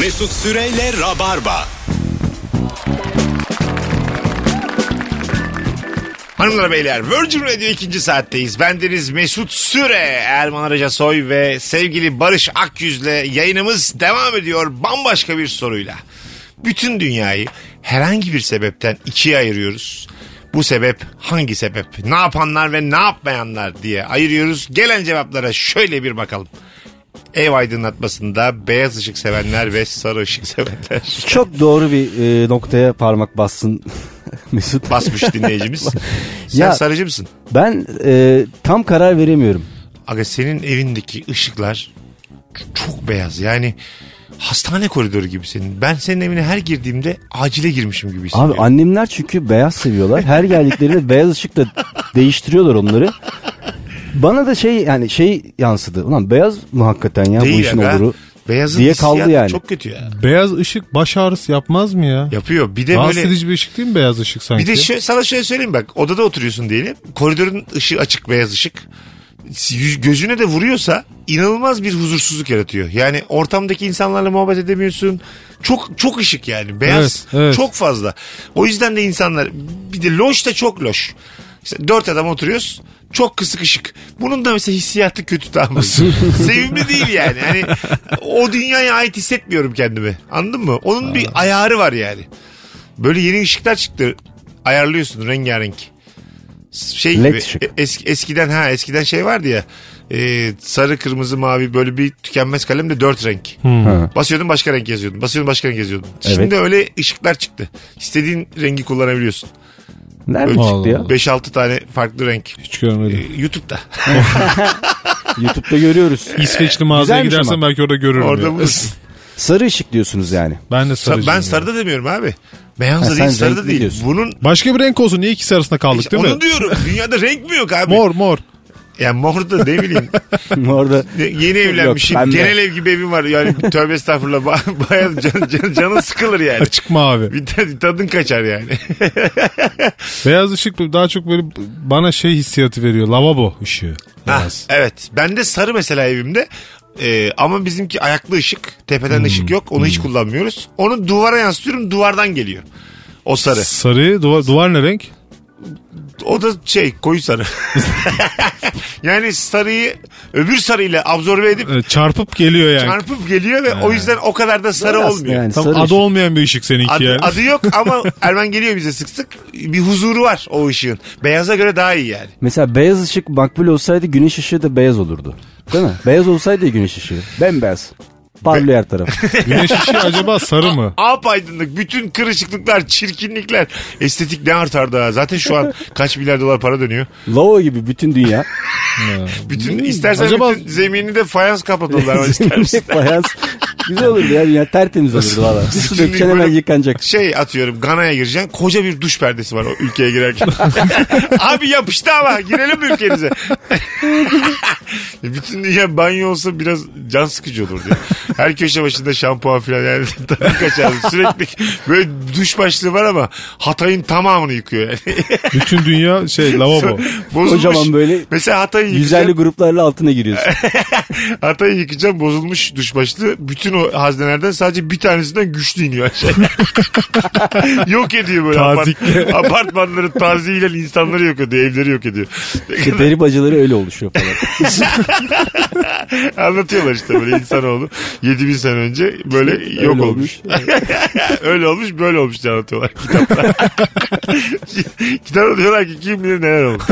Mesut Süreyle Rabarba. Hanımlar beyler Virgin Radio ikinci saatteyiz. Bendeniz Mesut Süre, Erman Arıca Soy ve sevgili Barış Akyüz'le yayınımız devam ediyor bambaşka bir soruyla. Bütün dünyayı herhangi bir sebepten ikiye ayırıyoruz. Bu sebep hangi sebep? Ne yapanlar ve ne yapmayanlar diye ayırıyoruz. Gelen cevaplara şöyle bir bakalım. Ev aydınlatmasında beyaz ışık sevenler ve sarı ışık sevenler. Çok doğru bir e, noktaya parmak bassın Mesut. Basmış dinleyicimiz. Sen Ya- sarıcı mısın? Ben e, tam karar veremiyorum. Aga senin evindeki ışıklar çok beyaz. Yani hastane koridoru gibi senin. Ben senin evine her girdiğimde acile girmişim gibi hissediyorum. Abi annemler çünkü beyaz seviyorlar. Her geldiklerinde beyaz ışıkla değiştiriyorlar onları. Bana da şey yani şey yansıdı. Ulan beyaz mı hakikaten ya bu Değil işin aga. oluru? Beyazın diye kaldı yani. Çok kötü ya. Beyaz ışık baş ağrısı yapmaz mı ya? Yapıyor. Bir de Rahatsız böyle edici bir ışık değil mi beyaz ışık sanki? bir de şö- sana şöyle söyleyeyim bak. Odada oturuyorsun diyelim. Koridorun ışığı açık beyaz ışık. Gözüne de vuruyorsa inanılmaz bir huzursuzluk yaratıyor. Yani ortamdaki insanlarla muhabbet edemiyorsun. Çok çok ışık yani. Beyaz Evet, evet. çok fazla. O yüzden de insanlar bir de loş da çok loş. İşte dört adam oturuyoruz. Çok kısık ışık. Bunun da mesela hissiyatı kötü tamam mı? Sevimli değil yani. Hani o dünyaya ait hissetmiyorum kendimi. Anladın mı? Onun bir ayarı var yani. Böyle yeni ışıklar çıktı. Ayarlıyorsun rengarenk. Şey gibi e- eski, eskiden ha eskiden şey vardı ya. e, sarı kırmızı mavi böyle bir tükenmez kalemde dört renk. Ha. Basıyordun başka renk yazıyordun. Basıyordun başka renk yazıyordun. Evet. Şimdi öyle ışıklar çıktı. İstediğin rengi kullanabiliyorsun. Nerede Öyle çıktı ya? 5-6 tane farklı renk. Hiç görmedim. E, YouTube'da. YouTube'da görüyoruz. İsveçli mağazaya Güzelmiş gidersen ama. belki orada görürüm. Orada ya. bulursun. Sarı ışık diyorsunuz yani. ben de Sa- sarıcıyım. ben sarıda demiyorum abi. Beyaz da değil sarı da değil. diyorsun. Bunun Başka bir renk olsun. Niye ikisi arasında kaldık İşte değil onu mi? diyorum. Dünyada renk mi yok abi? Mor mor. Yani mor da ne bileyim. Orada Yeni evlenmişim. Yok, genel ev gibi evim var. Yani tövbe estağfurullah. Ba- Bayağı can, can, canın sıkılır yani. Açık mavi. Bir tad- tadın kaçar yani. Beyaz ışık daha çok böyle bana şey hissiyatı veriyor. Lavabo ışığı. Ha, Beyaz. evet. Ben de sarı mesela evimde. Ee, ama bizimki ayaklı ışık. Tepeden Hmm. ışık yok. Onu hiç kullanmıyoruz. Onu duvara yansıtıyorum. Duvardan geliyor. O sarı. Sarı duvar, duvar ne renk? O da şey koyu sarı. yani sarıyı öbür sarıyla absorbe edip çarpıp geliyor yani. çarpıp geliyor ve o yüzden o kadar da sarı aslında olmuyor. yani Tam sarı adı ışık. olmayan bir ışık seninki Adı, yani. adı yok ama Ermen geliyor bize sık sık. Bir huzuru var o ışığın. Beyaza göre daha iyi yani. Mesela beyaz ışık makbul olsaydı güneş ışığı da beyaz olurdu. Değil mi? beyaz olsaydı ya güneş ışığı. Bembeyaz. Parlıyor her taraf. Güneş ışığı acaba sarı mı? Ap aydınlık, bütün kırışıklıklar, çirkinlikler. Estetik ne artardı ha. Zaten şu an kaç milyar dolar para dönüyor. Lava gibi bütün dünya. Bütün istersen Acaba- bütün zemini de fayans kapatırlar. ama ister misin? Beyaz. Güzel olurdu ya. Dünya tertemiz olurdu valla. Bir su dökeceksin hemen yıkanacak. Şey atıyorum Gana'ya gireceksin. Koca bir duş perdesi var o ülkeye girerken. Abi yapıştı ama girelim mi ülkenize? Bütün dünya banyo olsa biraz can sıkıcı olur diye. Her köşe başında şampuan falan yani tadı kaçar. Sürekli böyle duş başlığı var ama Hatay'ın tamamını yıkıyor yani. Bütün dünya şey lavabo. Bozulmuş. Kocaman böyle Mesela Hatay'ı yıkacağım. gruplarla altına giriyorsun. Hatay'ı yıkacağım bozulmuş duş başlığı. Bütün o haznelerden sadece bir tanesinden güçlü iniyor aşağıya. yok ediyor böyle. Tazikle. Apart- apartmanları taziyle insanları yok ediyor. Evleri yok ediyor. İşte deri bacıları öyle oluşuyor falan. Anlatıyorlar işte böyle insanoğlu 7000 sene önce böyle yok Öyle olmuş. Öyle olmuş böyle olmuş diye anlatıyorlar kitapta. Kitapta diyorlar ki kim bilir neler olmuş.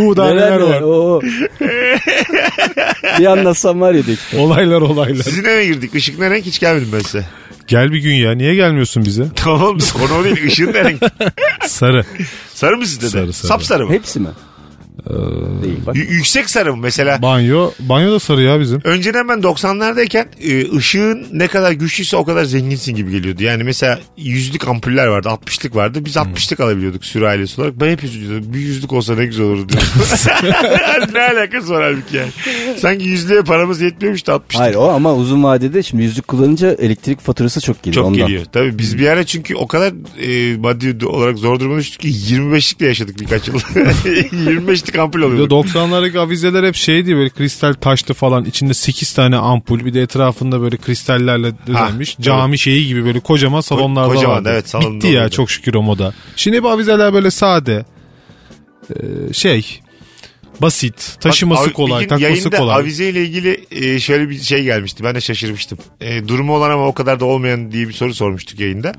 Uuu daha Neler neler var. Oo. bir anlatsam var ya diye. Olaylar olaylar. Sizin eve girdik. Işık ne renk hiç gelmedim ben size. Gel bir gün ya. Niye gelmiyorsun bize? Tamam konu o değil. Işığın ne renk? Sarı. Sarı mı sizde de? Sarı, sarı. Sapsarı mı? Hepsi mi? Değil bak. Y- yüksek sarı mı mesela? Banyo. Banyo da sarı ya bizim. Önceden ben 90'lardayken e, ışığın ne kadar güçlüyse o kadar zenginsin gibi geliyordu. Yani mesela yüzlük ampuller vardı, 60'lık vardı. Biz 60'lık alabiliyorduk sürü ailesi olarak. Ben hep üzülüyordum. Bir yüzlük olsa ne güzel olurdu diyorum. ne alakası var halbuki yani. Sanki yüzlüğe paramız yetmiyormuş da 60'lık. Hayır o ama uzun vadede şimdi yüzlük kullanınca elektrik faturası çok geliyor. Çok ondan. geliyor. Tabii biz bir ara çünkü o kadar e, maddi olarak zor duruma düştük ki 25'likle yaşadık birkaç yıl. 25'lik ampul oluyor. 90'lardaki avizeler hep şeydi böyle kristal taşlı falan içinde 8 tane ampul bir de etrafında böyle kristallerle düzenmiş. Cami şeyi gibi böyle kocaman salonlarda kocaman, vardı. evet, salonda Bitti ya oluyordu. çok şükür o moda. Şimdi bu avizeler böyle sade şey basit taşıması Bak, kolay takması yayında kolay. avizeyle ilgili e, şöyle bir şey gelmişti. Ben de şaşırmıştım. E, durumu olan ama o kadar da olmayan diye bir soru sormuştuk yayında.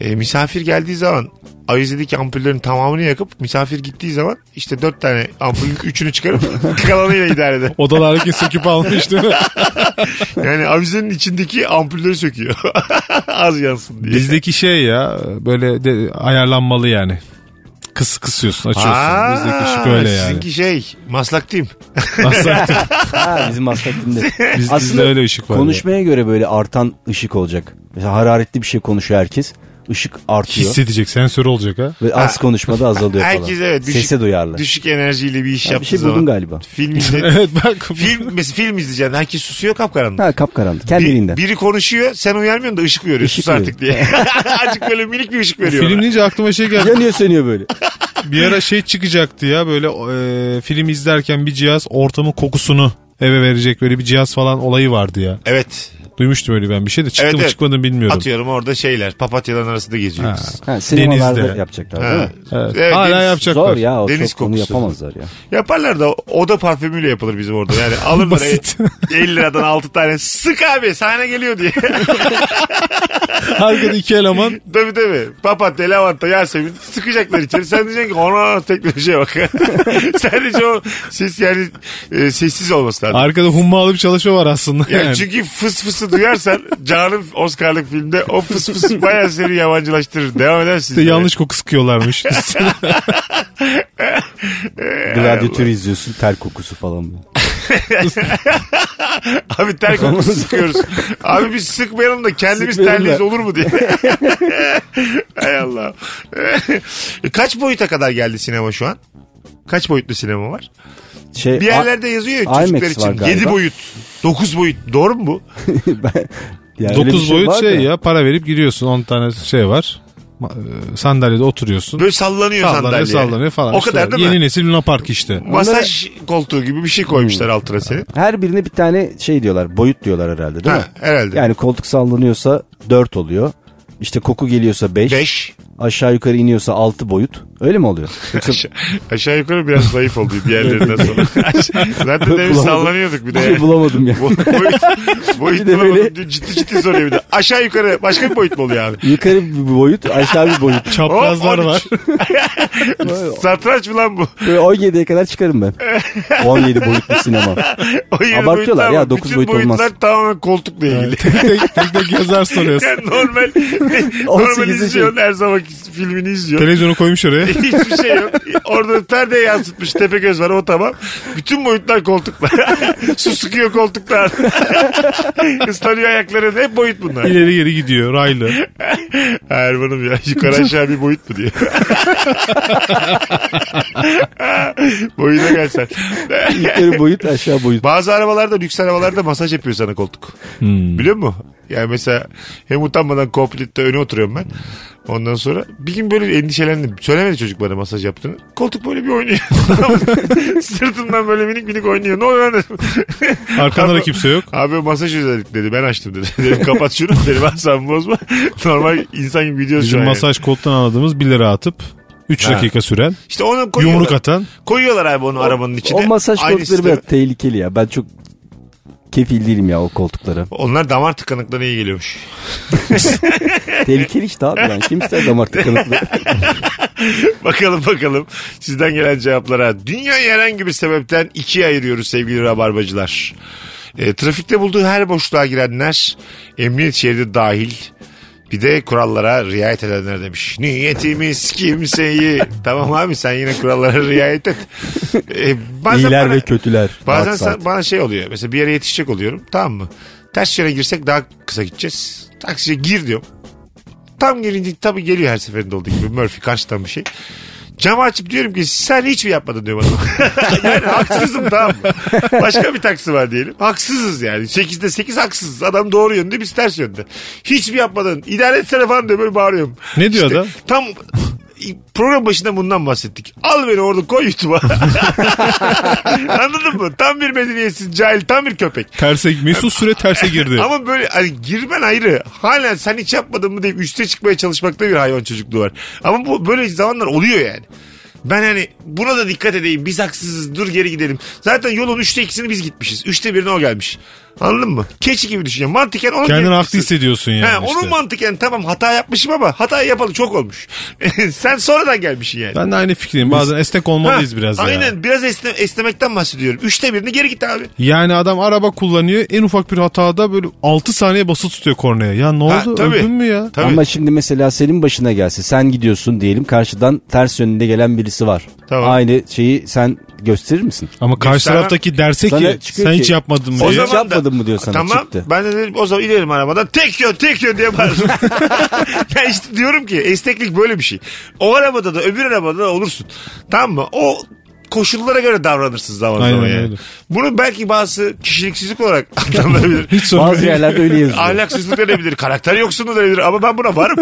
E, misafir geldiği zaman avizedeki ampullerin tamamını yakıp misafir gittiği zaman işte dört tane ampulün üçünü çıkarıp kalanıyla idare eder. Odalardaki söküp almış değil mi? Yani avizenin içindeki ampulleri söküyor. Az yansın diye. Bizdeki şey ya böyle de, ayarlanmalı yani. Kıs kısıyorsun açıyorsun. Aa, Bizdeki ışık öyle yani. Sizinki şey maslaktayım. Aslında Ha bizim maslakinde. biz, Aslında bizde öyle ışık var. ya. Konuşmaya göre böyle artan ışık olacak. Mesela hararetli bir şey konuşuyor herkes. Işık artıyor. Hissedecek sensör olacak ha. Ve az konuşmada azalıyor falan. Herkes evet düşük, Sese duyarlı. düşük enerjiyle bir iş Ya bir yaptığı şey zaman. buldun galiba. Film, izle, Evet bak. film, mesela film izleyeceksin. Herkes susuyor kapkaranlık. Ha kapkaranlık. Bir- Kendiliğinden. biri konuşuyor sen uyarmıyorsun da ışık veriyor. Işık Sus artık diye. Azıcık böyle minik bir ışık veriyor. Film deyince aklıma şey geldi. Yanıyor sönüyor böyle. Bir ara şey çıkacaktı ya böyle e, film izlerken bir cihaz ortamın kokusunu eve verecek böyle bir cihaz falan olayı vardı ya. Evet. Duymuştum öyle ben bir şey de çıktı Evet, mı evet. çıkmadı mı bilmiyorum. Atıyorum orada şeyler papatyaların arasında geziyor Ha. sinemalarda Denizde. yapacaklar Ha. değil mi? Evet. Evet, Hala deniz- yapacaklar. Zor ya o Deniz çok onu yapamazlar ya. Yaparlar da oda parfümüyle yapılır bizim orada. Yani alırlar Basit. 50 liradan 6 tane sık abi sahne geliyor diye. Arkada iki eleman tabii tabii. Papatya, lavanta, yasemin sıkacaklar içeri. Sen diyeceksin ki ona teknolojiye bak. Sadece o ses yani e, sessiz olması lazım. arkada hummalı bir çalışma var aslında. Yani Yani. çünkü fıs fısı duyarsan Can'ın Oscar'lık filmde o fıs fıs bayağı seni yabancılaştırır. Devam edersin. İşte yanlış koku sıkıyorlarmış. Gladyatör izliyorsun ter kokusu falan. Abi ter kokusu sıkıyoruz. Abi biz sıkmayalım da kendimiz Sıkmayalım terliyiz da. olur mu diye. Hay Allah. Kaç boyuta kadar geldi sinema şu an? Kaç boyutlu sinema var? Şey, Bir yerlerde yazıyor ya IMAX çocuklar için. galiba. 7 boyut, 9 boyut. Doğru mu bu? ben, yani öyle bir 9 boyut var şey da. ya para verip giriyorsun 10 tane şey var. E, Sandalyede oturuyorsun. Böyle sallanıyor Sallanıyor sandalye. sallanıyor falan. O İşte kadar değil Yeni mi? nesil Luna Park işte. Masaj koltuğu gibi bir şey koymuşlar altına senin. Her birine bir tane şey diyorlar. Boyut diyorlar herhalde değil Ha, mi? herhalde. Yani koltuk sallanıyorsa 4 oluyor. İşte koku geliyorsa 5. 5. Aşağı yukarı iniyorsa 6 boyut. Öyle mi oluyor? Yoksa Aşağı, aşağı yukarı biraz zayıf oldu diğerlerinden sonra. Zaten demin Bulamadım. sallanıyorduk bir de. şey bulamadım ya. Bo- boyut, boyut Bir de bulamadım. böyle- Ciddi ciddi soruyor bir de. Aşağı yukarı başka bir boyut mu oluyor abi? Yukarı bir boyut, aşağı bir boyut. Çaprazlar var. Satranç mı lan bu? Böyle 17'ye kadar çıkarım ben. 17 boyutlu sinema. Abartıyorlar boyutlar ya, var. dokuz Bütün boyut olmaz. boyutlar tamamen koltukla ilgili. tek tek tek tek yazar soruyorsun. Yani normal, normal 18'i izliyorsun her zaman filmini izliyorsun. Televizyonu koymuş oraya. Hiçbir şey yok. Orada perdeye yansıtmış tepe göz var o tamam. Bütün boyutlar koltuklar. Su sıkıyor koltuklar. Islanıyor ayakları. Hep boyut bunlar. İleri geri gidiyor raylı. Erman'ım ya yukarı aşağı bir boyut mu diyor. Boyuna gelsen. Yukarı boyut, aşağı boyut. Bazı arabalarda lüks arabalarda masaj yapıyor sana koltuk. Biliyor musun? Yani mesela hem utanmadan kokpitte öne oturuyorum ben. Ondan sonra bir gün böyle endişelendim. Söylemedi çocuk bana masaj yaptığını. Koltuk böyle bir oynuyor. Sırtından böyle minik minik oynuyor. Ne oluyor lan dedim. Arkanda da kimse yok. Abi o masaj özellik dedi. Ben açtım dedi. Dedim kapat şunu. Dedim asabımı bozma. Normal insan gibi gidiyoruz şu Bizim an. yani. masaj koltuğundan anladığımız 1 lira atıp 3 Ha. dakika süren İşte onu koyuyorlar. yumruk atan. Koyuyorlar abi onu arabanın içine. O masaj koltukları biraz tehlikeli ya. Ben çok kefil değilim ya o koltuklara. Onlar damar tıkanıklığına iyi geliyormuş. Tehlikeli işte abi yani. Kim ister damar tıkanıklığı? bakalım bakalım sizden gelen cevaplara. Dünyayı herhangi bir sebepten ikiye ayırıyoruz sevgili rabarbacılar. E, trafikte bulduğu her boşluğa girenler, emniyet şeridi dahil bir de kurallara riayet edenler demiş. Niyetimiz kimseyi. tamam abi sen yine kurallara riayet et. E, bazen İyiler bana- ve kötüler. Bazen sen- bana şey oluyor. Mesela bir yere yetişecek oluyorum. Tamam mı? Ters yöne girsek daha kısa gideceğiz. Taksiye gir diyorum. Tam gelince tabii geliyor her seferinde olduğu gibi. Murphy karşıdan bir şey. Camı açıp diyorum ki sen hiç mi yapmadın diyor bana. yani haksızım tamam mı? Başka bir taksi var diyelim. Haksızız yani. 8'de 8 haksızız. Adam doğru yönde biz ters yönde. Hiç mi yapmadın? İdare etsene falan diyor böyle bağırıyorum. Ne diyor İşte adam? Tam program başında bundan bahsettik. Al beni orada koy YouTube'a. Anladın mı? Tam bir medeniyetsiz cahil tam bir köpek. Terse, Mesut Süre terse girdi. Ama böyle hani girmen ayrı. Hala sen hiç yapmadın mı deyip üste çıkmaya çalışmakta bir hayvan çocukluğu var. Ama bu böyle zamanlar oluyor yani. Ben hani buna da dikkat edeyim. Biz haksızız. Dur geri gidelim. Zaten yolun üçte ikisini biz gitmişiz. Üçte birine o gelmiş. Anladın mı? Keçi gibi düşünüyorum. Mantıken onun Kendini haklı hissediyorsun yani. He, işte. Onun mantıken tamam hata yapmışım ama hatayı yapalı çok olmuş. Sen sonradan gelmişsin yani. Ben de aynı fikriyim. Bazen esnek olmalıyız Ha, biraz ya. Aynen biraz esne, esnemekten bahsediyorum. Üçte birini geri git abi. Yani adam araba kullanıyor. En ufak bir hatada böyle 6 saniye basılı tutuyor kornaya. Ya ne Ha, oldu? tabii. Öldün mü ya? Tabii. Ama şimdi mesela senin başına gelse sen gidiyorsun diyelim karşıdan ters yönünde gelen birisi var. Tamam. Aynı şeyi sen gösterir misin? Ama karşı Göstermem. taraftaki derse ki Sana çıkıyor sen ki- hiç yapmadın mı O zaman- Hiç yapmadın mı diyor sana, Tamam çıktı. ben de dedim o zaman inerim arabadan tek yön tek yön diye bağırırım. ya işte diyorum ki esneklik böyle bir şey. O arabada da öbür arabada da olursun. Tamam mı? O koşullara göre davranırsın zaman Aynen zaman yani. öyle. Bunu belki bazı kişiliksizlik olarak adlandırabilir. Hiç sorun Bazı değil. yerlerde öyle yazıyor. Ahlaksızlık denebilir, karakter yoksunluğu denebilir ama ben buna varım.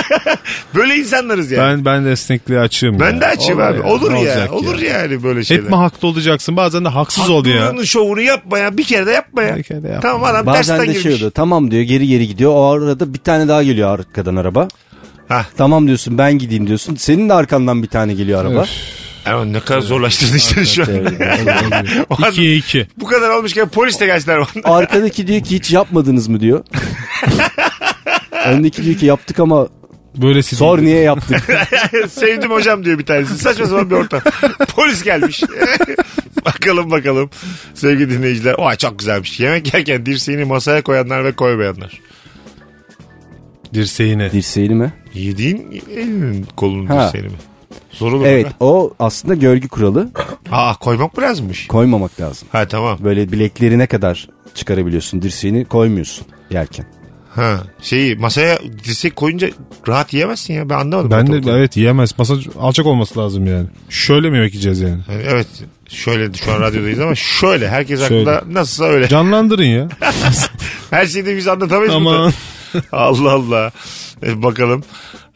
böyle insanlarız yani. Ben, Ben, ben de esnekliğe açığım ya. de açayım Olur abi. ya, olur ne ya. olacak Olur yani böyle şeyler. Hep mi haklı olacaksın? Bazen de haksız ol ya. Haklılığının şovunu yapma ya. Bir kere de yapma ya. Bir kere de yapma. Tamam adam Bazen tersten de şey girmiş. oluyor tamam diyor geri geri gidiyor. O arada bir tane daha geliyor arkadan araba. Hah. Tamam diyorsun ben gideyim diyorsun. Senin de arkandan bir tane geliyor araba. Ama ne kadar zorlaştırdın işleri şu an. 2'ye 2. bu kadar olmuşken polis de gelsinler bana. Arkadaki diyor ki hiç yapmadınız mı diyor. Öndeki diyor ki yaptık ama Böylesi sor değil. niye yaptık. Sevdim hocam diyor bir tanesi. Saçma sapan bir ortam. Polis gelmiş. bakalım bakalım sevgili dinleyiciler. Vay çok güzelmiş. Yemek yerken dirseğini masaya koyanlar ve koymayanlar. Dirseğine. Dirseğini mi? Yediğin elinin kolunun Ha. dirseğini mi? Zor olur Evet mu? o aslında görgü kuralı Aa koymak mı lazımmış? koymamak lazım. Ha tamam. Böyle bileklerine kadar çıkarabiliyorsun dirseğini koymuyorsun yerken. Ha şeyi masaya dirsek koyunca rahat yiyemezsin ya. Ben anlamadım. Ben de ortalıkta. evet yiyemez. Masa alçak olması lazım yani. Şöyle mi yemek yiyeceğiz yani? Evet şöyle şu an radyodayız ama şöyle herkes Şöyle. aklında nasılsa öyle. Canlandırın ya. Her şeyi de biz anlatamayız Aman. Allah Allah. E, bakalım.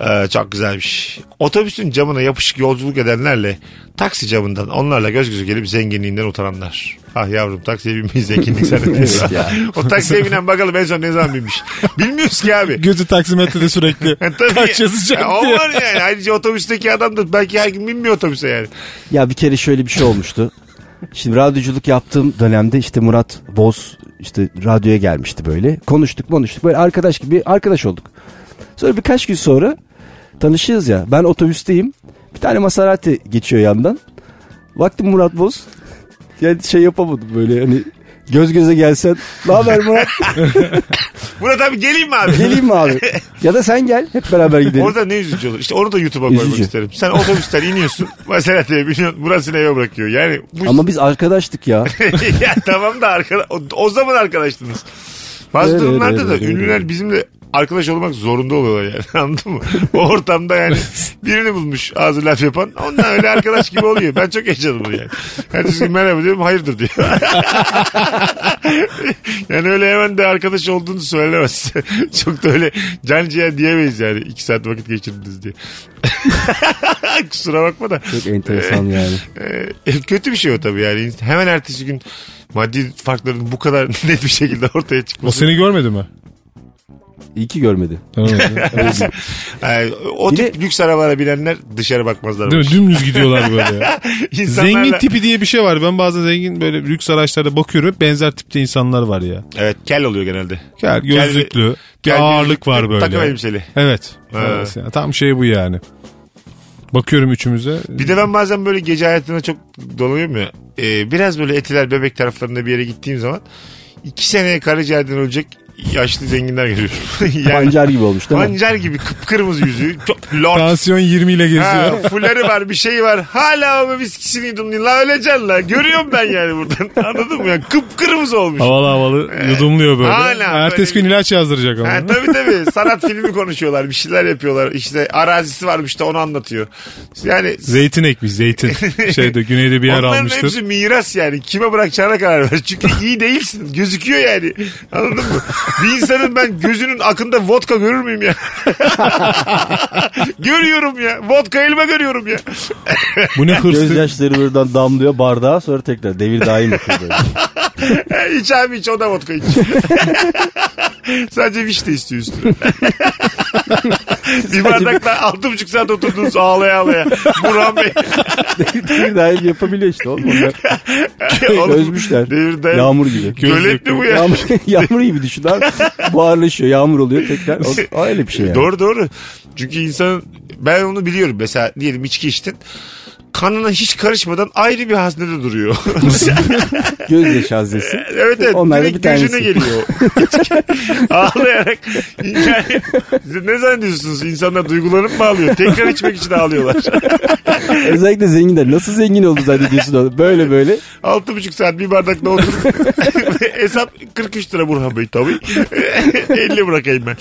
Ee, çok güzelmiş. Otobüsün camına yapışık yolculuk edenlerle taksi camından onlarla göz göze gelip zenginliğinden utananlar. Ah yavrum taksiye binmeyi zenginlik zannediyorsun. Evet ya. o taksiye binen bakalım en son ne zaman binmiş. Bilmiyoruz ki abi. Gözü taksimetrede sürekli. Kaç yazacak Ya, o var yani. Ayrıca otobüsteki adam da belki her gün binmiyor otobüse yani. Ya bir kere şöyle bir şey olmuştu. Şimdi radyoculuk yaptığım dönemde işte Murat Boz işte radyoya gelmişti böyle. Konuştuk konuştuk böyle arkadaş gibi arkadaş olduk. Sonra birkaç gün sonra tanışıyoruz ya. Ben otobüsteyim. Bir tane Maserati geçiyor yandan. Baktım Murat Boz. Yani şey yapamadım böyle hani göz göze gelsen. Ne haber Murat? Murat abi geleyim mi abi? Geleyim mi abi? Ya da sen gel hep beraber gidelim. Orada ne üzücü olur. İşte onu da YouTube'a koymak Üzücü. isterim. Sen otobüsten iniyorsun. Maserati'ye biniyorsun. Burasını eve bırakıyor. Yani bu Ama biz arkadaştık ya. ya tamam da arkada, o, o zaman arkadaştınız. Bazı durumlarda öyle, da öyle, ünlüler öyle. bizimle arkadaş olmak zorunda oluyorlar yani anladın mı? O ortamda yani birini bulmuş ağzı laf yapan ondan öyle arkadaş gibi oluyor. Ben çok yaşadım bunu yani. Ertesi gün merhaba diyorum hayırdır diyor. yani öyle hemen de arkadaş olduğunu söylemez. çok da öyle can ciğer diyemeyiz yani. iki saat vakit geçirdiniz diye. Kusura bakma da. Çok enteresan yani. Ee, kötü bir şey o tabii yani. Hemen ertesi gün maddi farkların bu kadar net bir şekilde ortaya O çıkması. seni görmedi mi? İyi ki görmedi. O Bir tip lüks arabalara binenler dışarı bakmazlar. Değil mi? Dümdüz gidiyorlar böyle ya. İnsanlarla- Zengin tipi diye bir şey var. Ben bazen zengin böyle lüks araçlarda bakıyorum. Hep benzer tipte insanlar var ya. Evet kel oluyor genelde. Gel gözlüklü. Bir Gel ağırlık gözlüklü, var böyle. Takım elbiseli. Evet. Ha. Evet. Tam şey bu yani. Bakıyorum üçümüze. Bir de ben bazen böyle gece hayatına çok dolanıyorum ya. Ee, biraz böyle etiler bebek taraflarında bir yere gittiğim zaman iki seneye karaciğerden ölecek yaşlı zenginler görüyorum. yani Pancar gibi olmuş değil mi? pancar gibi kıpkırmızı yüzü. Çok lord Tansiyon 20 ile geziyor. Ha, fuları var bir şey var. Hala o viskisini yudumluyor. La öleceksin la. Görüyorum ben yani buradan. Anladın mı? Yani kıpkırmızı olmuş. Havalı havalı yudumluyor böyle. Hala Ertesi böyle gün ilaç yazdıracak ama. Ha, tabii tabii. Sanat filmi konuşuyorlar. Bir şeyler yapıyorlar. İşte arazisi varmış da onu anlatıyor. Yani Zeytin ekmiş zeytin. Şeyde güneyde bir yer Onların almıştır. hepsi miras yani. Kime bırakacağına karar ver. Çünkü iyi değilsin. Gözüküyor yani. Anladın mı? Bir insanın ben gözünün akında vodka görür müyüm ya? görüyorum ya. Vodka elime görüyorum ya. Bu ne hırslı. Gözyaşları buradan damlıyor bardağa sonra tekrar devir daim yapıyor iç abi iç o da vodka iç. Sadece vişne istiyor üstüne. bir bardakla altı buçuk saat oturdunuz ağlaya ağlaya. Burhan Bey. devir daim yapabiliyor işte oğlum onlar. Oğlum, Özmüşler. Devir daim. Yağmur gibi. Gölet mi bu ya? Yağmur, yağmur gibi düşün abi. Buharlaşıyor yağmur oluyor tekrar. O, o öyle bir şey yani. Doğru doğru. Çünkü insan ben onu biliyorum. Mesela diyelim içki içtin. Kanına hiç karışmadan ayrı bir haznede duruyor. Gözyaşı haznesi. evet evet. Onlar bir tanesi. geliyor. Ağlayarak. Yani, siz ne zannediyorsunuz? İnsanlar duygularını mı ağlıyor? Tekrar içmek için ağlıyorlar. Özellikle zenginler. Nasıl zengin oldu zannediyorsun onu? Böyle böyle. Altı buçuk saat bir bardakla oturup hesap 43 lira Burhan Bey tabii. 50 bırakayım ben.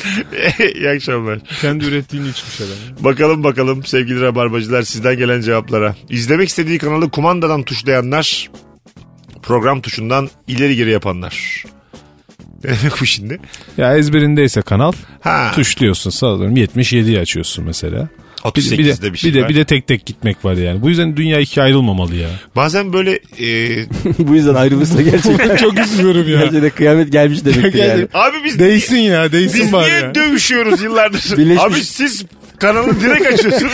İyi akşamlar. Kendi ürettiğini içmiş adam. Bakalım bakalım sevgili rabarbacılar sizden gelen cevaplara. İzlemek istediği kanalı kumandadan tuşlayanlar, program tuşundan ileri geri yapanlar. Ne demek bu şimdi? Ya ezberindeyse kanal Ha, tuşluyorsun sallıyorum 77'yi açıyorsun mesela. Bir, 38'de bir, bir, de, bir, şey de, var. bir de tek tek gitmek var yani. Bu yüzden dünya ikiye ayrılmamalı ya. Bazen böyle e, Bu yüzden ayrılırsa gerçekten. Çok üzülüyorum ya. Gerçekten kıyamet gelmiş demektir yani. abi biz Değsin ya değsin biz bari niye ya. dövüşüyoruz yıllardır? Birleşmiş- Abi siz kanalı direkt açıyorsunuz.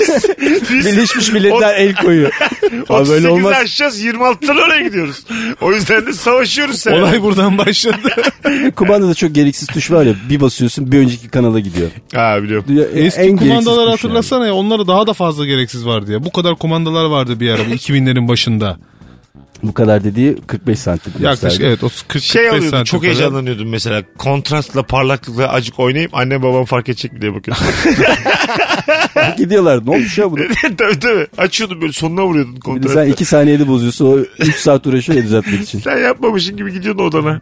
biz, biz Birleşmiş Milletler el koyuyor. Abi 38'i böyle olmaz. açacağız 26'dan oraya gidiyoruz. O yüzden de savaşıyoruz sen. Olay buradan başladı. Kumandada çok gereksiz tuş var ya bir basıyorsun bir önceki kanala gidiyor. Ha biliyorum. Dünya- Eski en kumandaları tuş yani. hatırlasana ya onlara daha da fazla gereksiz vardı ya. Bu kadar kumandalar vardı bir ara bu 2000'lerin başında. Bu kadar dediği 45 santim. Yaklaşık evet 30 40 Şey 45 alıyordum santim çok kadar. heyecanlanıyordum mesela. Kontrastla parlaklıkla acık oynayıp anne babam fark edecek mi diye bakıyordum. Gidiyorlar ne olmuş ya bu? tabii tabii. Açıyordum böyle sonuna vuruyordun kontrastla. sen Sen, 2 saniyede bozuyorsun o 3 saat uğraşıyor ya düzeltmek için. yapmamışsın gibi gidiyordun odana.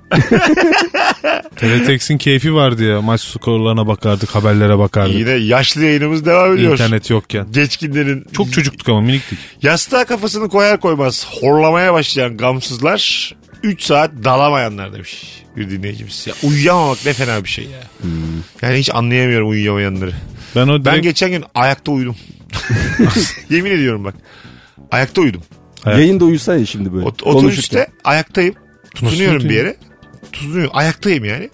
Teletext'in keyfi vardı ya. Maç skorlarına bakardık, haberlere bakardık. Yine yaşlı yayınımız devam ediyor. İnternet yokken. Geçkinlerin Çok çocuktuk ama miniktik. yastığa kafasını koyar koymaz horlamaya başlayan gamsızlar 3 saat dalamayanlar demiş bir dinleyicimiz. Ya uyuyamamak ne fena bir şey ya. Yani hiç anlayamıyorum uyuyamayanları. Ben o Ben direkt geçen gün ayakta uyudum. Yemin ediyorum bak. Ayakta uyudum. Evet. Yayında uyusan ya şimdi böyle. Ot- otobüste ayaktayım. Tutunuyorum bir yere. Tutunuyorum. Ayaktayım yani.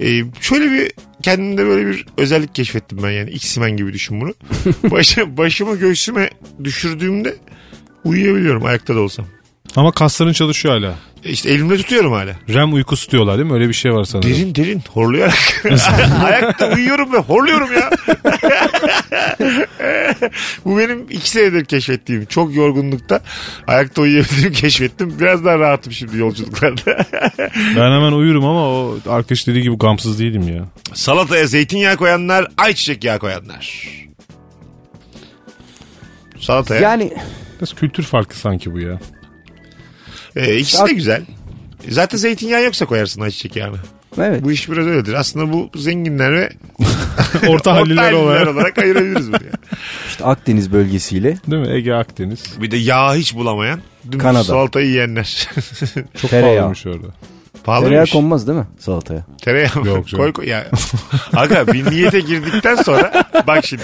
Ee, şöyle bir kendimde böyle bir özellik keşfettim ben yani. X-Men gibi düşün bunu. Başa, başımı göğsüme düşürdüğümde uyuyabiliyorum ayakta da olsam. Ama kasların çalışıyor hala. E İşte elimde tutuyorum hala. REM uykusu diyorlar değil mi? Öyle bir şey var sanırım. Derin derin horlayarak. Ayakta uyuyorum ve horluyorum ya. Bu benim iki senedir keşfettiğim. Çok yorgunlukta ayakta uyuyabildiğimi keşfettim. Biraz daha rahatım şimdi yolculuklarda. Ben hemen uyurum ama o arkadaş dediği gibi gamsız değilim ya. Salataya zeytinyağı koyanlar, ayçiçek yağı koyanlar. Salataya. Yani Biraz kültür farkı sanki bu ya. Ee, ikisi de güzel. Zaten zeytinyağı yoksa koyarsın ayçiçek yağını. evet. Bu iş biraz öyledir. Aslında bu zenginler ve Orta halliler olarak. olarak ayırabiliriz bunu. yani. İşte Akdeniz bölgesiyle Değil mi? Ege Akdeniz. Bir de yağ hiç bulamayan. Dümdüz Kanada. salatayı yiyenler. Çok Tereyağı. pahalıymış orada. tereyağı Pahalıymış. konmaz değil mi salataya? Tereyağı? Yok canım. koy koy. Ya. Aga bir niyete girdikten sonra bak şimdi.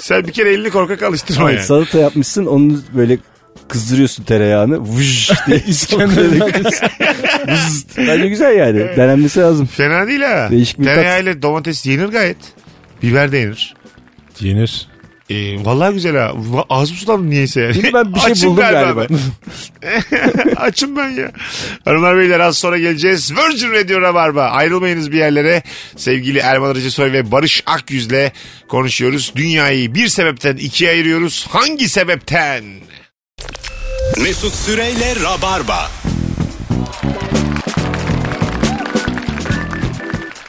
Sen bir kere elini korkak alıştırma Hayır, yani. salata yapmışsın onu böyle kızdırıyorsun tereyağını. Vuş diye İskender'e Vız. Bence güzel yani. Denenmesi lazım. Fena değil ha. Değişik bir tat. Tereyağıyla domates yenir gayet. Biber de yenir. Yenir. Ee, vallahi güzel ha. Va- Ağzım sulandı niyeyse yani. Şimdi ben bir şey Açım buldum galiba. ben. Açım ben ya. Hanımlar beyler az sonra geleceğiz. Virgin Radio Rabarba. Ayrılmayınız bir yerlere. Sevgili Erman Arıcı Soy ve Barış Akyüz'le konuşuyoruz. Dünyayı bir sebepten ikiye ayırıyoruz. Hangi sebepten? Mesut Süreyle Rabarba.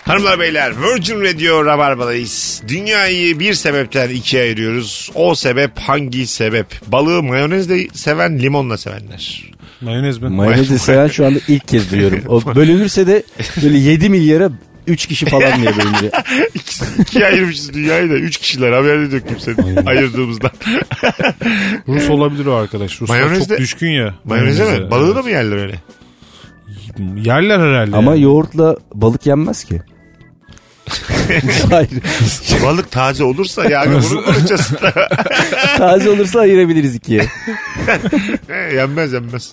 Hanımlar beyler Virgin Radio Rabarba'dayız. Dünyayı bir sebepten ikiye ayırıyoruz. O sebep hangi sebep? Balığı mayonezle seven limonla sevenler. Mayonez mi? Mayonezi seven şu anda ilk kez duyuyorum. O bölünürse de böyle 7 milyara 3 kişi falan diye bölünüyor. İkisi, ikiye ayırmışız dünyayı da. Üç kişiler haberde yok kimsenin ayırdığımızdan. Rus olabilir o arkadaş. Ruslar Mayonez de- çok düşkün ya. Mayoneze mi? Balığı da mı yerler öyle? yerler herhalde. Ama yani. yoğurtla balık yenmez ki. Hayır. Balık taze olursa ya bunu konuşacağız. Taze olursa ayırabiliriz ikiye. Yenmez yenmez.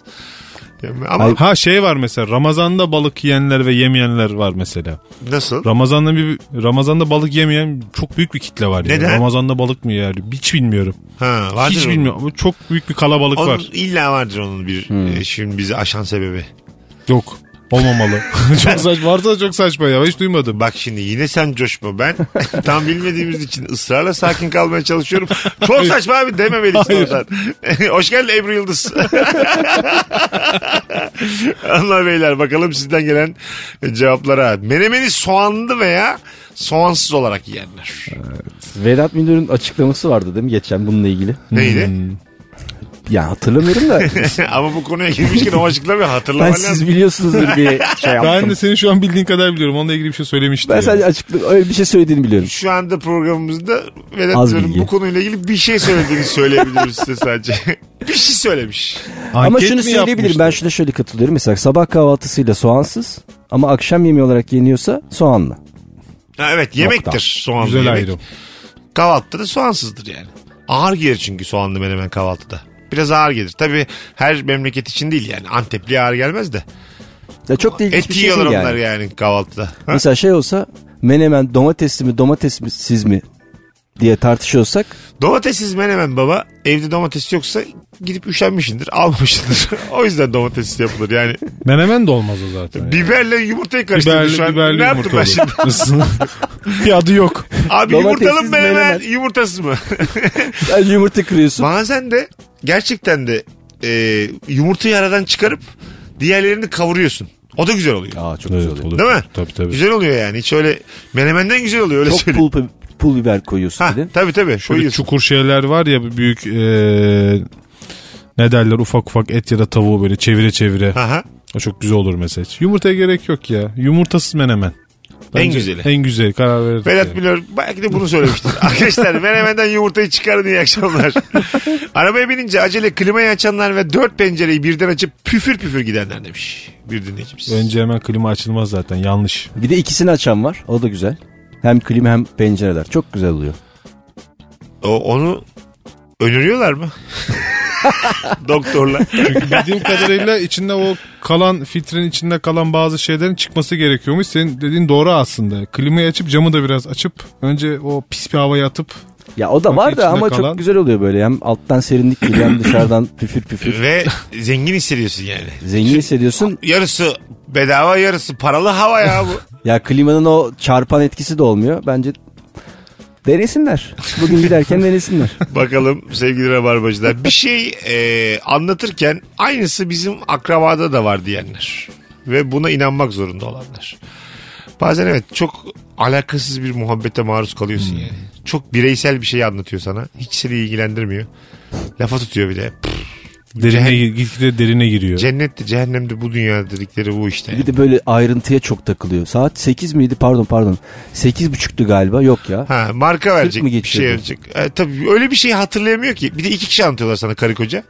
Yenmez. Ama Hayır. Ha şey var mesela Ramazan'da balık yiyenler ve yemeyenler var mesela. nasıl? Ramazan'da bir Ramazan'da balık yemeyen çok büyük bir kitle var yani. Neden? Ramazan'da balık mı yer? Hiç bilmiyorum. Ha, vardır Hiç onun. bilmiyorum ama çok büyük bir kalabalık Onun, var. illa vardır onun bir e, şimdi bizi aşan sebebi. Yok. Olmamalı. çok saçma. Varsa çok saçma ya. Hiç duymadım. Bak şimdi yine sen coşma. Ben tam bilmediğimiz için ısrarla sakin kalmaya çalışıyorum. Çok saçma abi dememelisin oradan. Hoş geldin Ebru Yıldız. Allah beyler bakalım sizden gelen cevaplara. Menemeni soğanlı veya soğansız olarak yiyenler. Vedat Milor'un açıklaması vardı değil mi geçen bununla ilgili? Neydi? Hmm. Ya hatırlamıyorum da. Ama bu konuya girmişken o açıklamıyor. ben Hatırlaman siz lazım. biliyorsunuzdur bir şey yaptım. Ben de senin şu an bildiğin kadar biliyorum. Onunla ilgili bir şey söylemişti. Ben sadece açıkla öyle bir şey söylediğini biliyorum. Şu anda programımızda Vedat Az Milor'un bilgi. bu konuyla ilgili bir şey söylediğini söyleyebiliriz size sadece. bir şey söylemiş. ama Anket şunu mi söyleyebilirim. yapmıştı? Ben şuna şöyle katılıyorum. Mesela sabah kahvaltısıyla soğansız ama akşam yemeği olarak yeniyorsa soğanlı. Ha, evet yemektir soğanlı Güzel yemek. ayrım. Kahvaltıda da soğansızdır yani. Ağır gelir çünkü soğanlı menemen kahvaltıda. Biraz ağır gelir. Tabii her memleket için değil yani. Antepli ağır gelmez de. Ya çok da ilginç Et bir şey yiyorlar değil onlar yani. yani, kahvaltıda. Ha? Mesela şey olsa menemen domatesli mi domatessiz mi diye tartışıyorsak Domatessiz menemen baba. Evde domates yoksa gidip üşenmişindir. Almamışındır. o yüzden domatessiz yapılır yani. Menemen de olmaz o zaten. yani. Biberle yumurtayı karıştırdı Biberli, şu an. biberli ne yaptım ben yumurta şimdi? bir adı yok. Abi yumurtalı menemen, menemen. yumurtasız mı? sadece yumurta kırıyorsun. Bazen de gerçekten de e, yumurtayı aradan çıkarıp diğerlerini kavuruyorsun. O da güzel oluyor. Aa çok güzel oluyor. olur. Değil mi? Tabii tabii. Güzel oluyor yani. Hiç öyle menemenden güzel oluyor öyle Çok söyleyeyim. pul, pul biber koyuyorsun Ha, bir de. tabii tabii. Şöyle Koyuyorsun. çukur şeyler var ya büyük eee ne derler ufak ufak et ya da tavuğu böyle çevire çevire. Aha. O çok güzel olur mesela. Yumurtaya gerek yok ya. Yumurtasız menemen. En güzeli. En güzeli karar verirdik. Vedat yani. Milor belki de bunu söylemiştir. Arkadaşlar menemenden yumurtayı çıkarın iyi akşamlar. Arabaya binince acele klimayı açanlar ve dört pencereyi birden açıp püfür püfür gidenler demiş. Bir dinleyicimiz. Önce hemen klima açılmaz zaten yanlış. Bir de ikisini açan var. O da güzel. Hem klima hem pencereler. Çok güzel oluyor. O, onu öneriyorlar mı? Doktorlar. Çünkü bildiğim kadarıyla içinde o kalan filtrenin içinde kalan bazı şeylerin çıkması gerekiyormuş. Senin dediğin doğru aslında. Klimayı açıp camı da biraz açıp önce o pis bir havayı atıp Ya o da var da ama kalan- çok güzel oluyor böyle. Hem alttan serinlik geliyor hem dışarıdan püfür püfür. ve zengin hissediyorsun yani. Zengin hissediyorsun. Yarısı bedava yarısı paralı hava ya bu. Ya klimanın o çarpan etkisi de olmuyor. Bence denesinler. Bugün giderken denesinler. Bakalım sevgili rabarbacılar. Bir şey e, anlatırken aynısı bizim akrabada da var diyenler. Ve buna inanmak zorunda olanlar. Bazen evet çok alakasız bir muhabbete maruz kalıyorsun yani. Çok bireysel bir şey anlatıyor sana. Hiç seni ilgilendirmiyor. Lafa tutuyor bir de. Derine gitgide derine giriyor. Cennette cehennemde bu dünya dedikleri bu işte. Bir de böyle ayrıntıya çok takılıyor. Saat 8 miydi? Pardon pardon. 8.30'tu galiba. Yok ya. Ha marka verecek mı bir şey geçiyordu? verecek. E, tabii öyle bir şey hatırlayamıyor ki. Bir de iki kişi anlatıyorlar sana karı koca.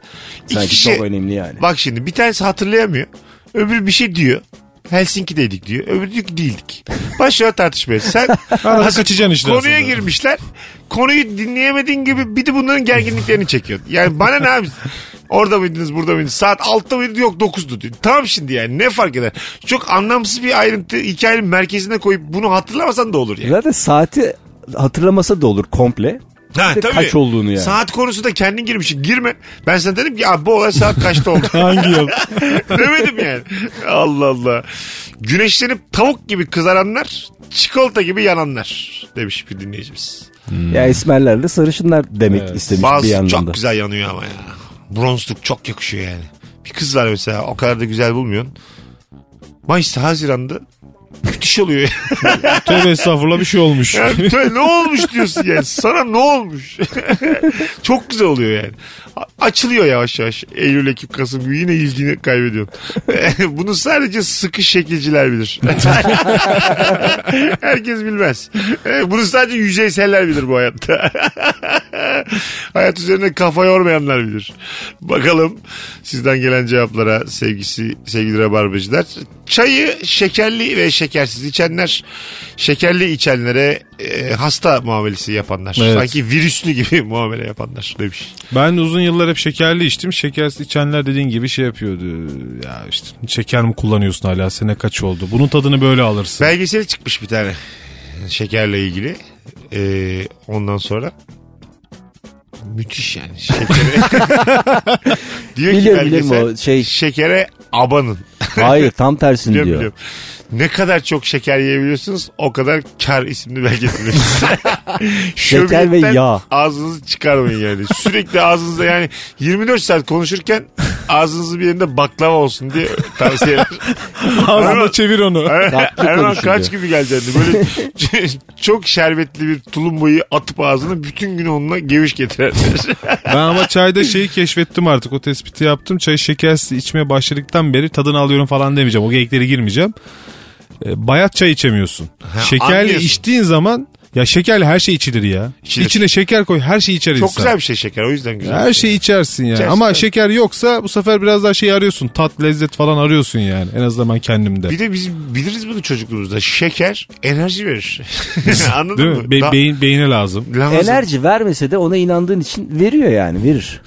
İki Sanki kişi çok önemli yani. Bak şimdi bir tanesi hatırlayamıyor. Öbürü bir şey diyor. Helsinki'deydik diyor. Öbürü diyor ki değildik. Başlıyor tartışmaya. Sen Arada kaçacaksın işte konuya aslında. girmişler. Konuyu dinleyemediğin gibi bir de bunların gerginliklerini çekiyorsun. Yani bana ne abi? Orada mıydınız burada mıydınız? Saat 6'da mıydı yok 9'du diyor. Tamam şimdi yani ne fark eder? Çok anlamsız bir ayrıntı hikayenin merkezine koyup bunu hatırlamasan da olur yani. Zaten saati hatırlamasa da olur komple. Ha, Bir de kaç olduğunu yani. Saat konusunda kendin girmişsin. Girme. Ben sana dedim ki abi bu olay saat kaçta oldu? Hangi yıl? Demedim yani. Allah Allah. Güneşlenip tavuk gibi kızaranlar, çikolata gibi yananlar demiş bir dinleyicimiz. Ya esmerlerle sarışınlar demek istemiş bir Bazı yandan çok da. güzel yanıyor ama ya. Bronzluk çok yakışıyor yani. Bir kız var mesela o kadar da güzel bulmuyorsun. Mayıs'ta Haziran'da müthiş oluyor. Tövbe estağfurullah bir şey olmuş. Yani, tö- ne olmuş diyorsun yani. Sana ne olmuş? Çok güzel oluyor yani. Açılıyor yavaş yavaş. Eylül, Ekim, Kasım gibi yine ilgini kaybediyorsun. Bunu sadece sıkı şekilciler bilir. Herkes bilmez. Bunu sadece yüzeyseller bilir bu hayatta. Hayat üzerine kafa yormayanlar bilir. Bakalım sizden gelen cevaplara sevgisi sevgili rabarbacılar. Çayı şekerli ve şekersiz içenler, şekerli içenlere e, hasta muamelesi yapanlar. Evet. Sanki virüslü gibi muamele yapanlar demiş. Ben uzun yıllar hep şekerli içtim. Şekersiz içenler dediğin gibi şey yapıyordu. Ya işte şeker mi kullanıyorsun hala sene kaç oldu? Bunun tadını böyle alırsın. Belgeseli çıkmış bir tane şekerle ilgili. Ee, ondan sonra müthiş yani şekere. diyor ki Biliyorum, biliyorum belgesel, o şey- şekere abanın. Hayır tam tersini Biliyorum, diyor. biliyorum. Ne kadar çok şeker yiyebiliyorsunuz o kadar kar isimli belgeseli. Şeker ve yağ. Ağzınızı çıkarmayın yani. Sürekli ağzınızda yani 24 saat konuşurken ağzınızı bir yerinde baklava olsun diye tavsiye eder. Ağzına çevir onu. Tatlı Erman konuşun kaç diyor. gibi gelecekti böyle çok şerbetli bir tulumbayı atıp ağzına bütün gün onunla geviş getirer. Ben ama çayda şeyi keşfettim artık. O tespiti yaptım. Çayı şekersiz içmeye başladıktan beri tadını alıyorum falan demeyeceğim. O geyiklere girmeyeceğim. E, bayat çay içemiyorsun. Şekerli anlıyorsun. içtiğin zaman ya şekerli her şey içilir ya. İçilir. İçine şeker koy her şeyi içer çok insan. güzel bir şey şeker o yüzden güzel. Her şeyi içersin yani. İçersin, Ama evet. şeker yoksa bu sefer biraz daha şey arıyorsun. Tat, lezzet falan arıyorsun yani. En azından ben kendimde. Bir de biz biliriz bunu çocukluğumuzda. Şeker enerji verir. Anladın Değil mı? mi? Be- beyin, beyine lazım. lazım. Enerji vermese de ona inandığın için veriyor yani verir.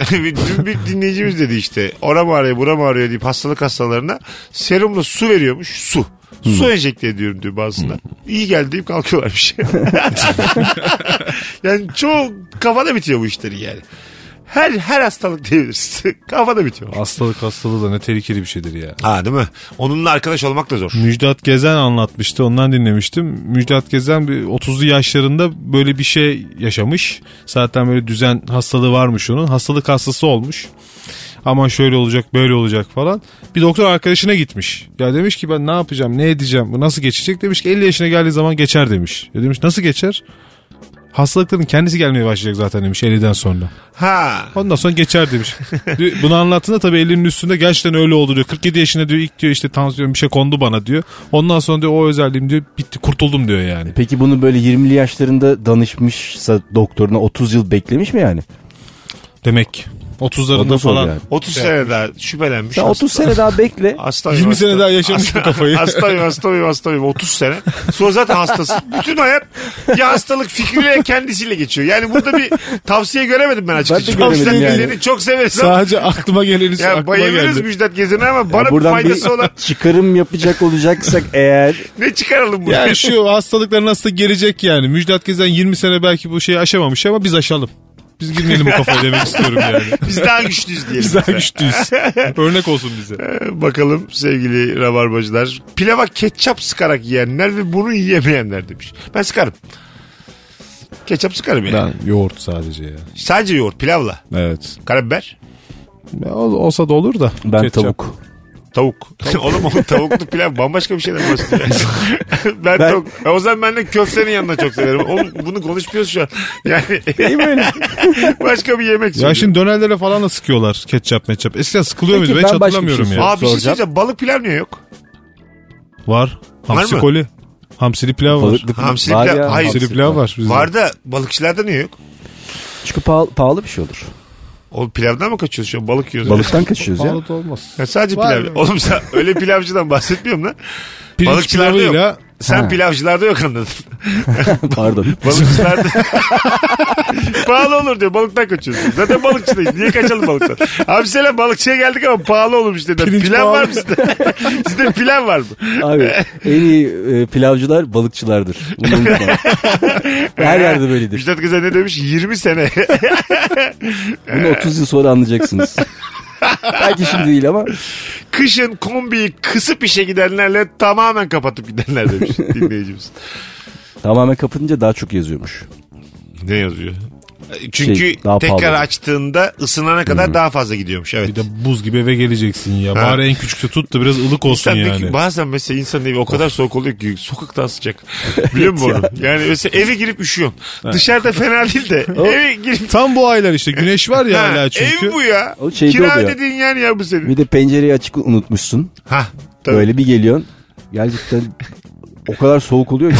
Dün bir dinleyicimiz dedi işte oram ağrıyor buram ağrıyor deyip hastalık hastalarına serumla su veriyormuş su. Su enjekte ediyorum diyor bazısına. İyi geldi deyip kalkıyorlarmış. yani çok kafada bitiyor bu işleri yani. Her her hastalık diyebiliriz. kafada bitiyor. Hastalık hastalığı da ne tehlikeli bir şeydir ya. Ha değil mi? Onunla arkadaş olmak da zor. Müjdat Gezen anlatmıştı ondan dinlemiştim. Müjdat Gezen bir 30'lu yaşlarında böyle bir şey yaşamış. Zaten böyle düzen hastalığı varmış onun. Hastalık hastası olmuş. Aman şöyle olacak böyle olacak falan. Bir doktor arkadaşına gitmiş. Ya demiş ki ben ne yapacağım ne edeceğim bu nasıl geçecek demiş ki 50 yaşına geldiği zaman geçer demiş. Ya demiş nasıl geçer? Hastalıkların kendisi gelmeye başlayacak zaten demiş 50'den sonra. Ha. Ondan sonra geçer demiş. Bunu anlattığında tabii elinin üstünde gerçekten öyle oldu diyor. 47 yaşında diyor ilk diyor işte tansiyon bir şey kondu bana diyor. Ondan sonra diyor o özelliğim diyor bitti kurtuldum diyor yani. Peki bunu böyle 20'li yaşlarında danışmışsa doktoruna 30 yıl beklemiş mi yani? Demek 30'larında da zor falan. yani. 30 sene daha şüphelenmiş. Sen 30 sene daha bekle. Hastayım, 20 hasta- sene daha yaşamış bu kafayı. hastayım hastayım hastayım 30 sene. Sonra zaten hastasın. Bütün hayat ya hastalık fikriyle kendisiyle geçiyor. Yani burada bir tavsiye göremedim ben açıkçası. Ben de göremedim Tavsiye yani. Çok severiz. Sadece aklıma geleni Ya aklıma bayılırız geldi. Müjdat Gezen'e ama Ya bana bir buradan bir faydası olan çıkarım yapacak olacaksak eğer ne çıkaralım buradan? Yani şu hastalıklar nasıl gelecek yani. Müjdat Gezen 20 sene belki bu şeyi aşamamış ama biz aşalım. Biz girmeyelim bu kafaya demek istiyorum yani. Biz daha güçlüyüz diyelim. Biz daha güçlüyüz. Örnek olsun bize. Ee, Bakalım sevgili rabarbacılar. Pilava ketçap sıkarak yiyenler ve bunu yiyemeyenler demiş. Ben sıkarım. Ketçap sıkarım yani. Ben yoğurt sadece ya. Sadece yoğurt pilavla. Evet. Karabiber. Ya, ol- olsa da olur da. ben Ketçap. tavuk. Tavuk. Oğlum o tavuklu pilav bambaşka bir şeyden bahsediyor. ben, Ben- tavuk. E, O zaman ben de köftenin yanına çok severim. Oğlum, bunu konuşmuyoruz şu an. Yani Değil mi öyle? başka bir yemek Ya şimdi dönerlere falan da sıkıyorlar ketçap metçap. Eskiden sıkılıyor muydu? Ben hiç hatırlamıyorum şey ya. Aa bir şey söyleyeceğim. Balık pilav niye yok? Var. Hamsi koli. Hamsili pilav var. Balıklı Hamsili var pilav- ya, hayır. Hamsili pilav var. bizde. Var da balıkçılarda niye yok? Çünkü pahalı, pahalı bir şey olur. O pilavdan mı kaçıyoruz şu an? Balık yiyoruz. Balıktan kaçıyoruz ya. Da olmaz. Ya sadece Var pilav. mı? Oğlum sen öyle pilavcıdan bahsetmiyorum lan. Pirinç Balıkçılarda pilavıyla Sen Ha. pilavcılarda yok anladın. Pardon. Balıkçılarda pahalı olur diyor. Balıktan kaçıyorsun. Zaten balıkçıdayız. Niye kaçalım balıktan? Abi selam balıkçıya geldik ama pahalı olurmuş dediler. Pirinç Pilav pahalı. var mı sizde? sizde pilav var mı? Abi en iyi e, pilavcılar balıkçılardır. Bunu unutma. Her yerde böyledir. Müjdat Kıza ne demiş? 20 sene. Bunu 30 yıl sonra anlayacaksınız. Belki şimdi değil ama Kışın kombiyi kısıp işe gidenlerle tamamen kapatıp gidenler demiş dinleyicimiz. tamamen kapatınca daha çok yazıyormuş. Ne yazıyor? Çünkü Şey, daha tekrar pahalı. açtığında ısınana kadar daha fazla gidiyormuş. Evet. bir de buz gibi eve geleceksin ya. Ha. Bari en küçükte tut da biraz ılık olsun Sen yani. peki bazen mesela insanın evi o kadar soğuk oluyor ki sokakta sıcak. Biliyor musun? Yani mesela eve girip üşüyorsun. Dışarıda fena değil de eve girip Tam bu aylar işte güneş var ya Ha, hala çünkü. Ev bu ya. O şeyde Kira oluyor. ödediğin yer ya bu senin. Bir de pencereyi açık unutmuşsun. Ha. Tabii. Böyle bir geliyorsun. Gerçekten O kadar soğuk oluyor ki.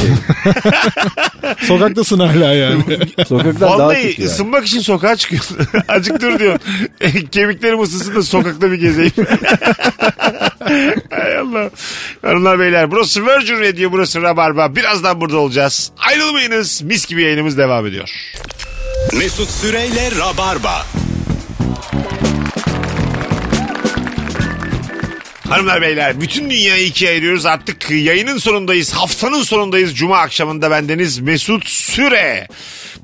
Sokaktasın hala yani. Sokaktan daha Vallahi kötü yani. ısınmak için sokağa çıkıyorsun. Azıcık dur diyorsun. Kemiklerim ısınsın da sokakta bir gezeyim. Hay Allah. Hanımlar beyler burası Virgin Radio burası Rabarba. Birazdan burada olacağız. Ayrılmayınız. Mis gibi yayınımız devam ediyor. Mesut Süreyle Rabarba. Hanımlar beyler bütün dünyayı ikiye ayırıyoruz. Artık yayının sonundayız. Haftanın sonundayız. Cuma akşamında bendeniz Mesut Süre.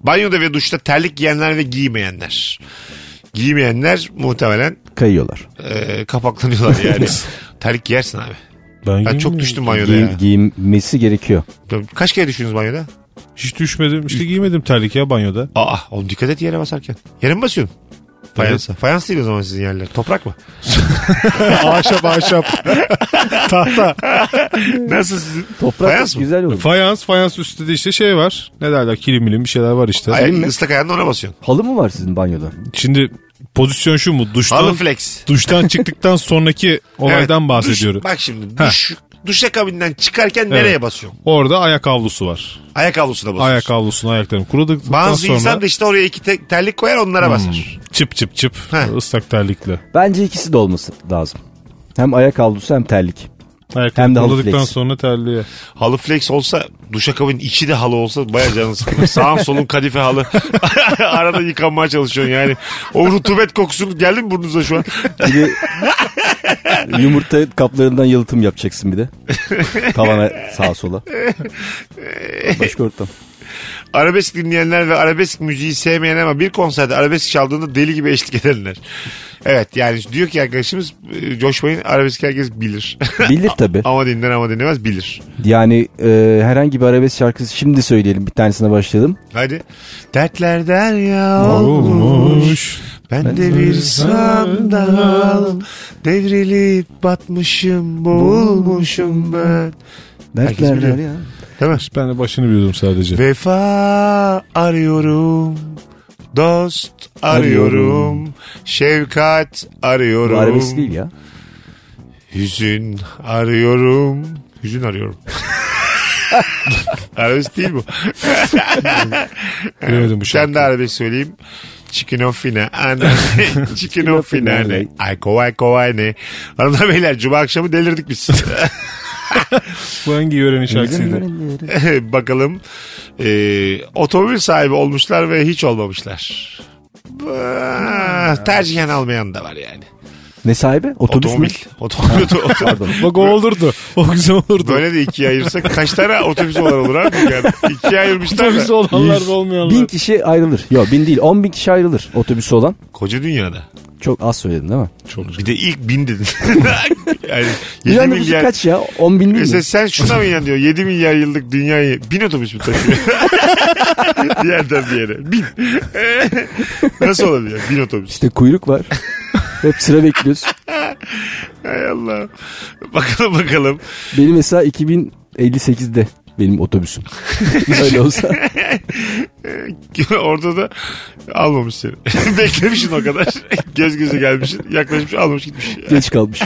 Banyoda ve duşta terlik giyenler ve giymeyenler. Giymeyenler muhtemelen Kayıyorlar. e, kapaklanıyorlar yani. terlik giyersin abi. Ben çok düştüm banyoda Giy- ya. giyinmesi gerekiyor. Kaç kere düştünüz banyoda? Hiç düşmedim. İşte giymedim terlik ya banyoda. Aa oğlum dikkat et yere basarken. Yere mi basıyorsun? Fayansa. Fayans değil o zaman sizin yerler. Toprak mı? ahşap ahşap. Tahta. Nasıl sizin? Toprak Fayans mı? güzel olur. Fayans fayans üstte de işte şey var. Ne derler kilim milim bir şeyler var işte. Ayak, ıslak ayağında ona basıyorsun. Halı mı var sizin banyoda? Şimdi pozisyon şu mu? Duştan, Halı flex. duştan çıktıktan sonraki olaydan Evet, bahsediyorum. Duş, bak şimdi duş, duşakabinden çıkarken nereye basıyorsun? Orada ayak havlusu var. Ayak havlusuna basıyorsun. Ayak havlusuna ayaklarım kuruduktan Bazı sonra insan da işte oraya iki te- terlik koyar onlara basar. Çıp çıp çıp Heh. ıslak terlikle. Bence ikisi de olması lazım. Hem ayak havlusu hem terlik. Ayaklarım Hem de halı sonra terliğe. Halı flex olsa duşakabinin içi de halı olsa baya canın sıkılır. Sağın solun kadife halı. Arada yıkanmaya çalışıyorsun yani. O rutubet kokusunu geldi mi burnunuza şu an? Bir de yumurta kaplarından yalıtım yapacaksın bir de. Tavana sağa sola. Başka ortam. Arabesk dinleyenler ve arabesk müziği sevmeyen ama bir konserde arabesk çaldığında deli gibi eşlik edenler. Evet yani diyor ki arkadaşımız e, coşmayın arabesk herkes bilir. Bilir tabii. ama dinler ama dinlemez bilir. Yani e, herhangi bir arabesk şarkısı şimdi söyleyelim bir tanesine başlayalım. Hadi. Dertler derya olmuş. Ben de bir sandal devrilip batmışım boğulmuşum ben. Herkes Dertler biliyor. Değil mi? Ben de başını biliyordum sadece. Vefa arıyorum. Dost arıyorum. Şefkat arıyorum. Bu arabesk değil ya. Hüzün arıyorum. Hüzün arıyorum. arabesk değil bu. Bilemedim bu Sen şarkıyı. de arabesk söyleyeyim. Chicken of fina anne. Chicken of fina anne. Ayko ayko ayne. Hanımlar beyler cuma akşamı delirdik biz. Bu hangi yörenin şarkısıydı? Bakalım. Ee, otomobil sahibi olmuşlar ve hiç olmamışlar. Ah, Tercihen almayan da var yani. Ne sahibi? Otobüs Otomobil. mü? Otomobil. otomobil. Pardon. Bak o olurdu. O güzel olurdu. Böyle de ikiye ayırsak kaç tane otobüs olan olur abi? Yani ikiye ayırmışlar Otobüsü da. olanlar da olmayanlar. Bin kişi ayrılır. Yok bin değil on bin kişi ayrılır otobüsü olan. Koca dünyada. Çok az söyledin değil mi? Bir de ilk bin dedin. yani 7 Dünya nüfusu milyar. kaç ya? 10 bin değil Mesela mi? sen şuna mı inan diyor 7 milyar yıllık dünyayı bin otobüs mü taşıyor? bir yerden bir yere. Bin. Nasıl olabilir? Bin otobüs. İşte kuyruk var. Hep sıra bekliyoruz. Hay Allah. Bakalım bakalım. Benim mesela 2058'de benim otobüsüm. Öyle olsa. Orada da almamış seni. Beklemişsin o kadar. Göz göze gelmişsin. Yaklaşmış almış gitmiş. Geç kalmış.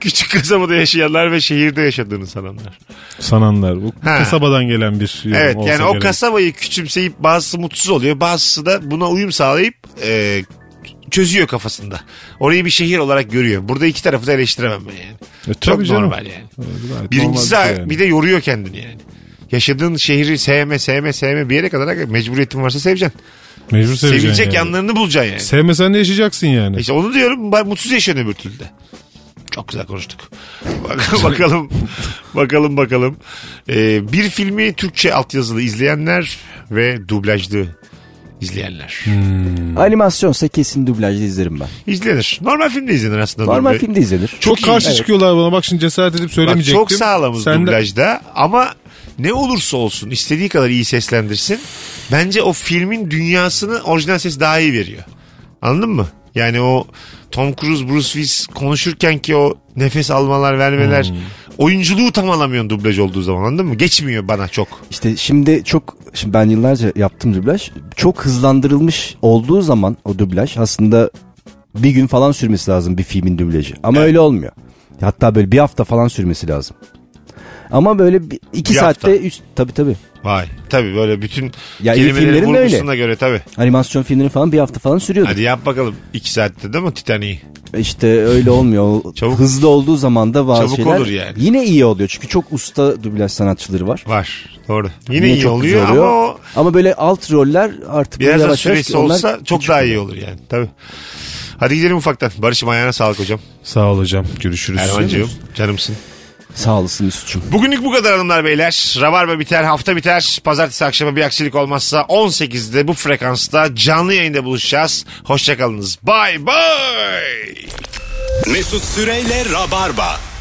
Küçük kasabada yaşayanlar ve şehirde yaşadığını sananlar. Sananlar. Bu Ha. kasabadan gelen bir yorum Evet olsa yani o gerek. kasabayı küçümseyip bazısı mutsuz oluyor. Bazısı da buna uyum sağlayıp e, çözüyor kafasında. Orayı bir şehir olarak görüyor. Burada iki tarafı da eleştiremem ben yani. E, Çok tabii canım. normal yani. Evet, gayet Birincisi bir şey yani. bir de yoruyor kendini yani. Yaşadığın şehri sevme sevme sevme bir yere kadar mecburiyetin varsa seveceksin. Mecbur seveceksin Sevilecek yani. yanlarını bulacaksın yani. Sevmesen de yaşayacaksın yani. İşte onu diyorum ben mutsuz yaşıyorsun öbür türlü de. Çok güzel konuştuk. Bak- bakalım bakalım bakalım. Ee, bir filmi Türkçe altyazılı izleyenler ve dublajlı izleyenler. Hmm. Animasyonsa kesin dublajda izlerim ben. İzlenir. Normal filmde izlenir aslında. Normal dublaj. filmde izlenir. Çok Çok, iyi. karşı Evet. çıkıyorlar bana. Bak şimdi cesaret edip Bak, söylemeyecektim. çok sağlamız Sen de- dublajda ama ne olursa olsun istediği kadar iyi seslendirsin. Bence o filmin dünyasını orijinal ses daha iyi veriyor. Anladın mı? Yani o Tom Cruise, Bruce Willis konuşurken ki o nefes almalar, vermeler Hmm. oyunculuğu tam alamıyorsun dublaj olduğu zaman anladın mı? Geçmiyor bana çok. İşte şimdi çok şimdi ben yıllarca yaptım dublaj. Çok hızlandırılmış olduğu zaman o dublaj aslında bir gün falan sürmesi lazım bir filmin dublajı. Ama öyle olmuyor. Hatta böyle bir hafta falan sürmesi lazım. Ama böyle bir, iki Bir saatte hafta. üç, tabii tabii. Vay. Tabii böyle bütün Ya iyi kelimelerin filmlerin de öyle. vurgusuna göre tabii. Animasyon filmleri falan bir hafta falan sürüyordu. Hadi yap bakalım. iki saatte değil mi Titanic'i? İşte öyle olmuyor. Çabuk- Hızlı olduğu zaman da bazı Çabuk şeyler olur yani. yine iyi oluyor. Çünkü çok usta dublaj sanatçıları var. Var. Doğru. Yine, iyi çok oluyor, güzel ama o Ama böyle alt roller artık biraz da süresi onlar olsa çok daha oluyor. iyi olur yani. Tabii. Hadi gidelim ufaktan. Barış'ım ayağına sağlık hocam. Sağ ol hocam. Görüşürüz. Erman'cığım canımsın. Sağ olasın Mesut'cum. Bugünlük bu kadar hanımlar beyler. Rabarba biter hafta biter. Pazartesi akşamı bir aksilik olmazsa 18'de bu frekansta canlı yayında buluşacağız. Hoşçakalınız. Bye bye. Mesut Süreyle Rabarba.